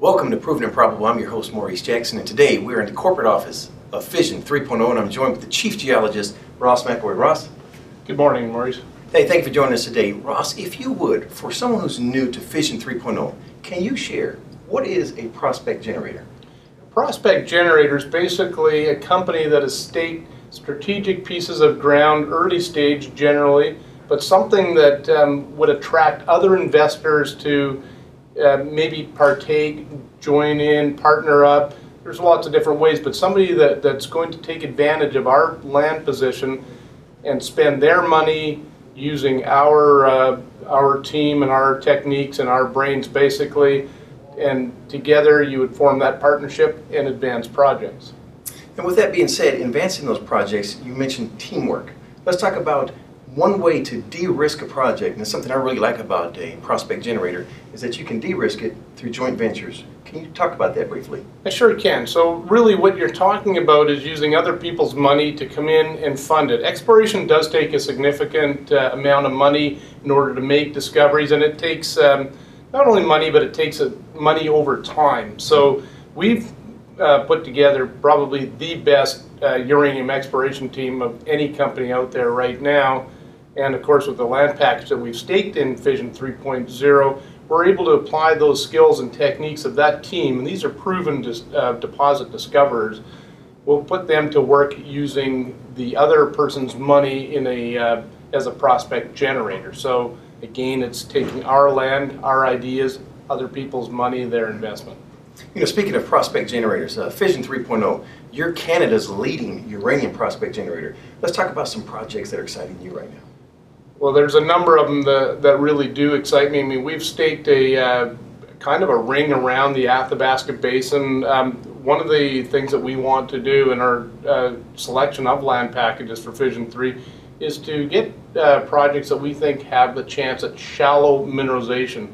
Welcome to Proven and Probable. I'm your host, Maurice Jackson, and today we're in the corporate office of Fission 3.0, and I'm joined with the chief geologist, Ross McElroy. Ross? Good morning, Maurice. Hey, thank you for joining us today. Ross, if you would, for someone who's new to Fission 3.0, can you share what is a prospect generator? Prospect Generator is basically a company that is state strategic pieces of ground, early stage generally, but something that um, would attract other investors to uh, maybe partake, join in, partner up. There's lots of different ways, but somebody that, that's going to take advantage of our land position and spend their money using our uh, our team and our techniques and our brains basically, and together you would form that partnership and advance projects. And with that being said, advancing those projects, you mentioned teamwork. Let's talk about one way to de-risk a project, and it's something I really like about a prospect generator, is that you can de-risk it through joint ventures. Can you talk about that briefly? I sure can. So really what you're talking about is using other people's money to come in and fund it. Exploration does take a significant uh, amount of money in order to make discoveries, and it takes um, not only money, but it takes uh, money over time. So we've uh, put together probably the best uh, uranium exploration team of any company out there right now. And of course, with the land package that we've staked in Fission 3.0, we're able to apply those skills and techniques of that team, and these are proven dis, uh, deposit discoverers. We'll put them to work using the other person's money in a uh, as a prospect generator. So again, it's taking our land, our ideas, other people's money, their investment. You know, speaking of prospect generators, uh, Fission 3.0, you're Canada's leading uranium prospect generator. Let's talk about some projects that are exciting you right now. Well, there's a number of them that, that really do excite me. I mean, we've staked a uh, kind of a ring around the Athabasca Basin. Um, one of the things that we want to do in our uh, selection of land packages for Fission 3 is to get uh, projects that we think have the chance at shallow mineralization,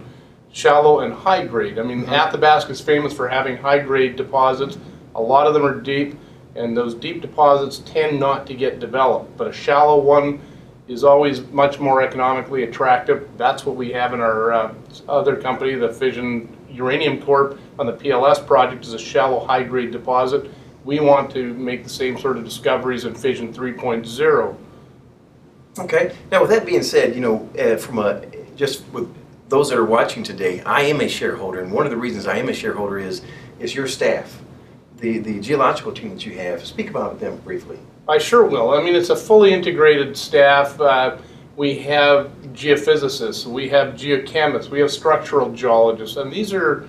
shallow and high grade. I mean, mm-hmm. Athabasca is famous for having high grade deposits. A lot of them are deep, and those deep deposits tend not to get developed. But a shallow one is always much more economically attractive. That's what we have in our uh, other company, the Fission Uranium Corp, on the PLS project is a shallow high-grade deposit. We want to make the same sort of discoveries in Fission 3.0. Okay. Now, with that being said, you know, uh, from a just with those that are watching today, I am a shareholder, and one of the reasons I am a shareholder is is your staff, the the geological team that you have. Speak about them briefly. I sure will. I mean, it's a fully integrated staff. Uh, we have geophysicists, we have geochemists, we have structural geologists, and these are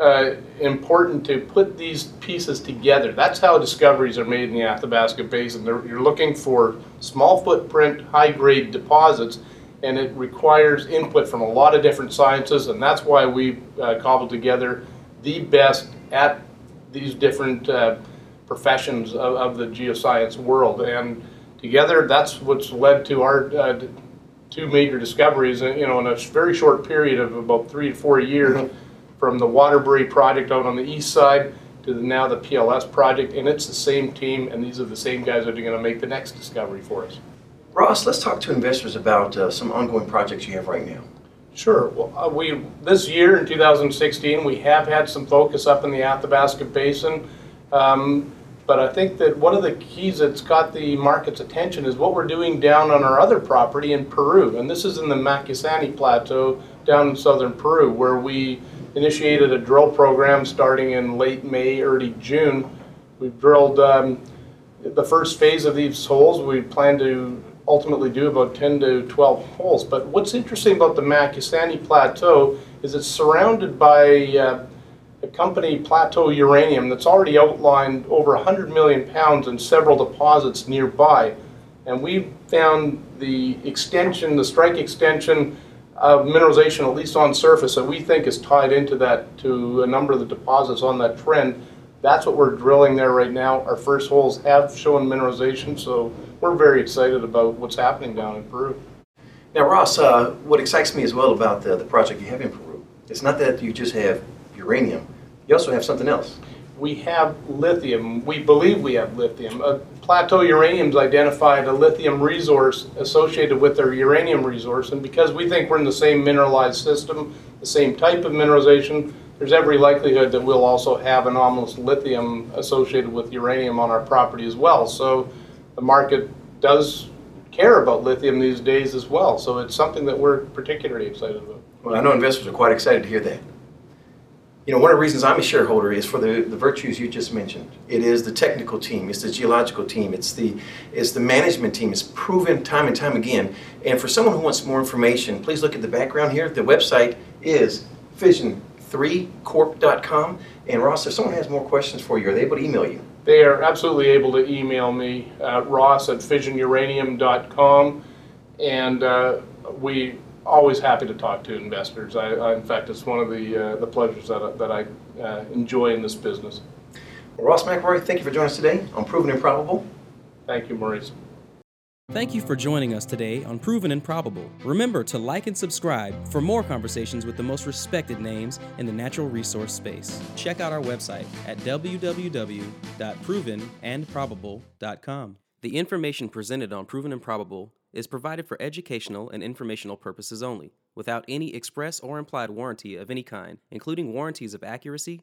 uh, important to put these pieces together. That's how discoveries are made in the Athabasca Basin. They're, you're looking for small footprint, high grade deposits, and it requires input from a lot of different sciences, and that's why we uh, cobbled together the best at these different uh, professions of, of, the geoscience world. And together, that's what's led to our uh, two major discoveries, uh, you know, in a very short period of about three to four years, mm-hmm. from the Waterbury project out on the east side to the, now the PLS project, and it's the same team, and these are the same guys that are going to make the next discovery for us. Ross, let's talk to investors about uh, some ongoing projects you have right now. Sure. Well, uh, we this year in 2016, we have had some focus up in the Athabasca Basin. Um, but I think that one of the keys that's got the market's attention is what we're doing down on our other property in Peru. And this is in the Macusani Plateau down in southern Peru, where we initiated a drill program starting in late May, early June. We've drilled um, the first phase of these holes. We plan to ultimately do about 10 to 12 holes. But what's interesting about the Macusani Plateau is it's surrounded by uh, the company Plateau Uranium that's already outlined over 100 million pounds in several deposits nearby. And we found the extension, the strike extension of mineralization, at least on surface, that we think is tied into that, to a number of the deposits on that trend. That's what we're drilling there right now. Our first holes have shown mineralization, so we're very excited about what's happening down in Peru. Now, Ross, uh, what excites me as well about the, the project you have in Peru, it's not that you just have uranium, you also have something else. We have lithium. We believe we have lithium. Uh, Plateau Uranium's identified a lithium resource associated with their uranium resource, and because we think we're in the same mineralized system, the same type of mineralization, there's every likelihood that we'll also have anomalous lithium associated with uranium on our property as well. So the market does care about lithium these days as well. So it's something that we're particularly excited about. Well, I know investors are quite excited to hear that. You know, one of the reasons I'm a shareholder is for the, the virtues you just mentioned. It is the technical team, it's the geological team, it's the it's the management team. It's proven time and time again. And for someone who wants more information, please look at the background here. The website is fission3corp.com. And Ross, if someone has more questions for you, are they able to email you? They are absolutely able to email me at ross at fissionuranium.com. And uh, we always happy to talk to investors. I, I, in fact, it's one of the, uh, the pleasures that, I- that I uh, enjoy in this business. Well, Ross McElroy, thank you for joining us today on Proven and Probable. Thank you, Maurice. Thank you for joining us today on Proven and Probable. Remember to like and subscribe for more conversations with the most respected names in the natural resource space. Check out our website at www.provenandprobable.com. The information presented on Proven and Probable is provided for educational and informational purposes only, without any express or implied warranty of any kind, including warranties of accuracy,